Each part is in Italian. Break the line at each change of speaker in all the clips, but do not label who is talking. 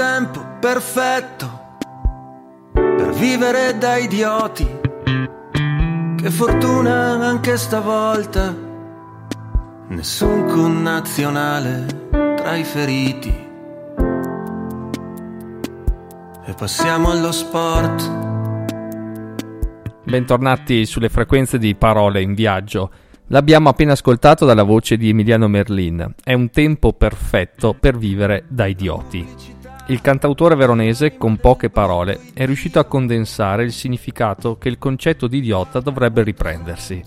tempo perfetto per vivere da idioti. Che fortuna anche stavolta, nessun connazionale tra i feriti. E passiamo allo sport.
Bentornati sulle frequenze di Parole in Viaggio. L'abbiamo appena ascoltato dalla voce di Emiliano Merlin. È un tempo perfetto per vivere da idioti. Il cantautore veronese, con poche parole, è riuscito a condensare il significato che il concetto di idiota dovrebbe riprendersi.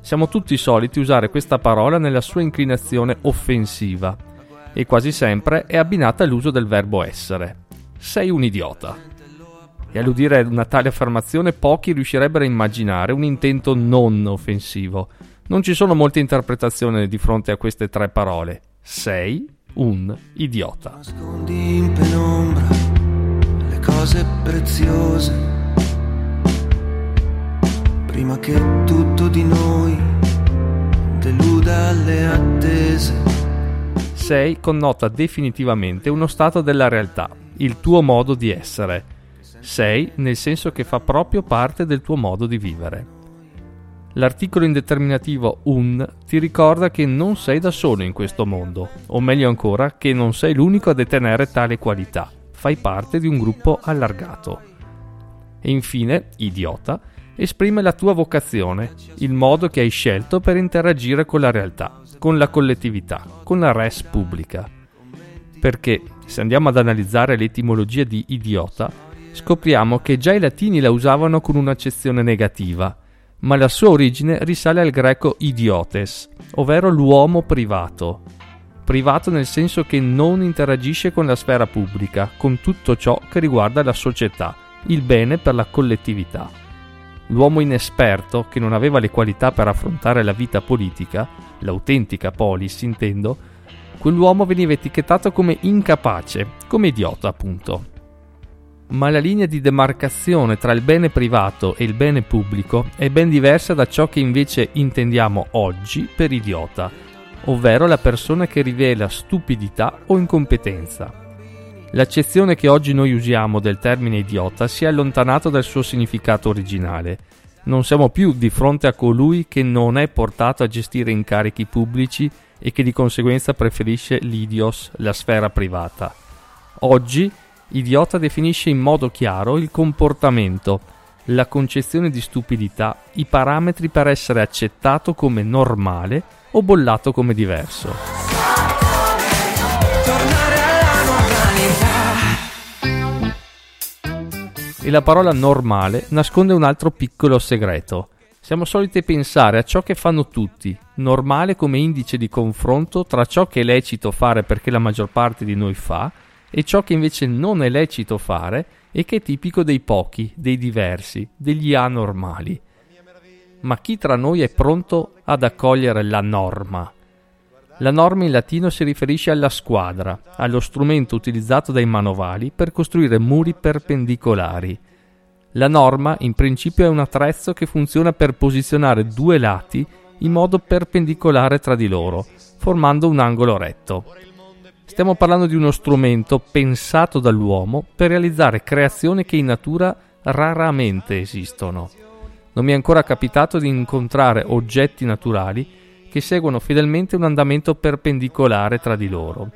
Siamo tutti soliti usare questa parola nella sua inclinazione offensiva e quasi sempre è abbinata all'uso del verbo essere. Sei un idiota. E all'udire una tale affermazione pochi riuscirebbero a immaginare un intento non offensivo. Non ci sono molte interpretazioni di fronte a queste tre parole. Sei un idiota.
Nascondi in penombra le cose preziose. Prima che tutto di noi deluda le attese.
Sei connota definitivamente uno stato della realtà, il tuo modo di essere sei nel senso che fa proprio parte del tuo modo di vivere. L'articolo indeterminativo un ti ricorda che non sei da solo in questo mondo, o meglio ancora che non sei l'unico a detenere tale qualità, fai parte di un gruppo allargato. E infine, idiota, esprime la tua vocazione, il modo che hai scelto per interagire con la realtà, con la collettività, con la res pubblica. Perché, se andiamo ad analizzare l'etimologia di idiota, scopriamo che già i latini la usavano con un'accezione negativa, ma la sua origine risale al greco idiotes, ovvero l'uomo privato. Privato nel senso che non interagisce con la sfera pubblica, con tutto ciò che riguarda la società, il bene per la collettività. L'uomo inesperto, che non aveva le qualità per affrontare la vita politica, l'autentica polis intendo, quell'uomo veniva etichettato come incapace, come idiota appunto ma la linea di demarcazione tra il bene privato e il bene pubblico è ben diversa da ciò che invece intendiamo oggi per idiota, ovvero la persona che rivela stupidità o incompetenza. L'accezione che oggi noi usiamo del termine idiota si è allontanato dal suo significato originale. Non siamo più di fronte a colui che non è portato a gestire incarichi pubblici e che di conseguenza preferisce l'idios, la sfera privata. Oggi Idiota definisce in modo chiaro il comportamento, la concezione di stupidità, i parametri per essere accettato come normale o bollato come diverso. E la parola normale nasconde un altro piccolo segreto. Siamo soliti pensare a ciò che fanno tutti, normale come indice di confronto tra ciò che è lecito fare perché la maggior parte di noi fa e ciò che invece non è lecito fare e che è tipico dei pochi, dei diversi, degli anormali. Ma chi tra noi è pronto ad accogliere la norma? La norma in latino si riferisce alla squadra, allo strumento utilizzato dai manovali per costruire muri perpendicolari. La norma in principio è un attrezzo che funziona per posizionare due lati in modo perpendicolare tra di loro, formando un angolo retto. Stiamo parlando di uno strumento pensato dall'uomo per realizzare creazioni che in natura raramente esistono. Non mi è ancora capitato di incontrare oggetti naturali che seguono fedelmente un andamento perpendicolare tra di loro.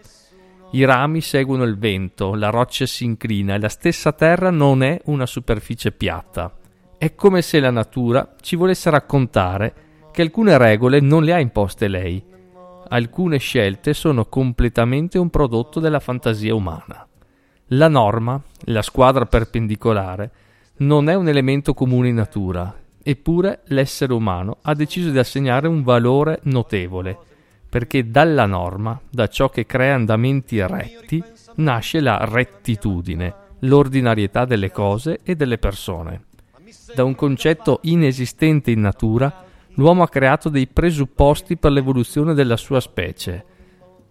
I rami seguono il vento, la roccia si inclina e la stessa terra non è una superficie piatta. È come se la natura ci volesse raccontare che alcune regole non le ha imposte lei, alcune scelte sono completamente un prodotto della fantasia umana. La norma, la squadra perpendicolare, non è un elemento comune in natura, eppure l'essere umano ha deciso di assegnare un valore notevole, perché dalla norma, da ciò che crea andamenti retti, nasce la rettitudine, l'ordinarietà delle cose e delle persone. Da un concetto inesistente in natura, l'uomo ha creato dei presupposti per l'evoluzione della sua specie.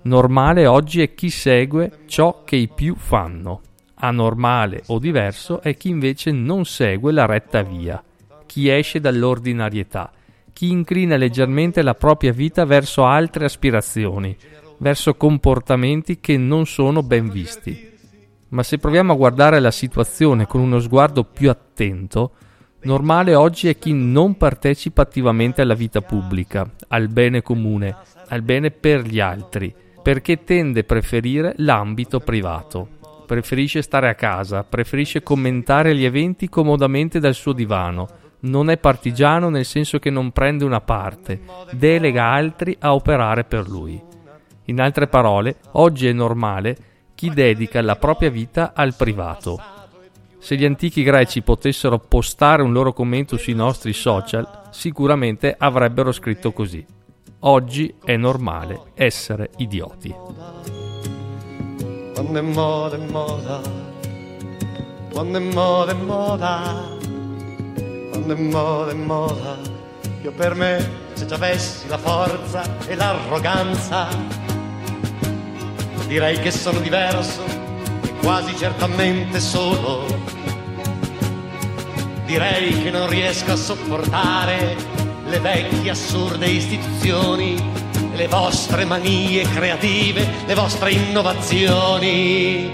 Normale oggi è chi segue ciò che i più fanno. Anormale o diverso è chi invece non segue la retta via, chi esce dall'ordinarietà, chi inclina leggermente la propria vita verso altre aspirazioni, verso comportamenti che non sono ben visti. Ma se proviamo a guardare la situazione con uno sguardo più attento, normale oggi è chi non partecipa attivamente alla vita pubblica, al bene comune, al bene per gli altri, perché tende a preferire l'ambito privato. Preferisce stare a casa, preferisce commentare gli eventi comodamente dal suo divano. Non è partigiano nel senso che non prende una parte, delega altri a operare per lui. In altre parole, oggi è normale chi dedica la propria vita al privato. Se gli antichi greci potessero postare un loro commento sui nostri social, sicuramente avrebbero scritto così. Oggi è normale essere idioti.
Quando è moda, è moda. Quando è moda, è moda. Quando è moda, è moda. Io per me, se già avessi la forza e l'arroganza, direi che sono diverso quasi certamente solo. Direi che non riesco a sopportare le vecchie assurde istituzioni le vostre manie creative, le vostre innovazioni.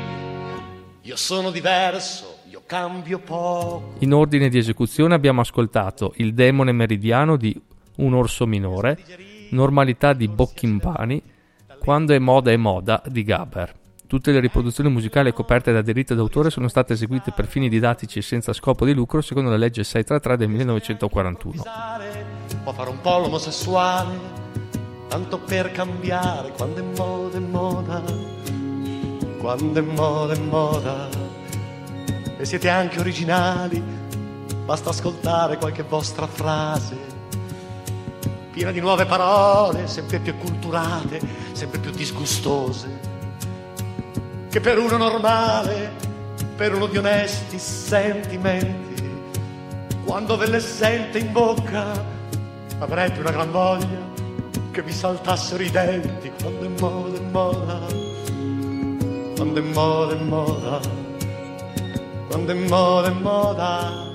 Io sono diverso, io cambio poco.
In ordine di esecuzione abbiamo ascoltato Il demone meridiano di Un orso minore, Normalità di Bocchimpani, Quando è moda è moda di Gaber. Tutte le riproduzioni musicali coperte da diritti d'autore sono state eseguite per fini didattici e senza scopo di lucro secondo la legge 633 del 1941.
Può fare un po' l'omosessuale tanto per cambiare quando è moda è moda, quando è moda è moda. E siete anche originali, basta ascoltare qualche vostra frase, piena di nuove parole, sempre più acculturate, sempre più disgustose, che per uno normale, per uno di onesti sentimenti, quando ve le sente in bocca, avrebbe una gran voglia che vi saltassero i denti quando è moda, è moda, quando è moda, è moda, quando è moda, è moda,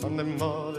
quando è moda.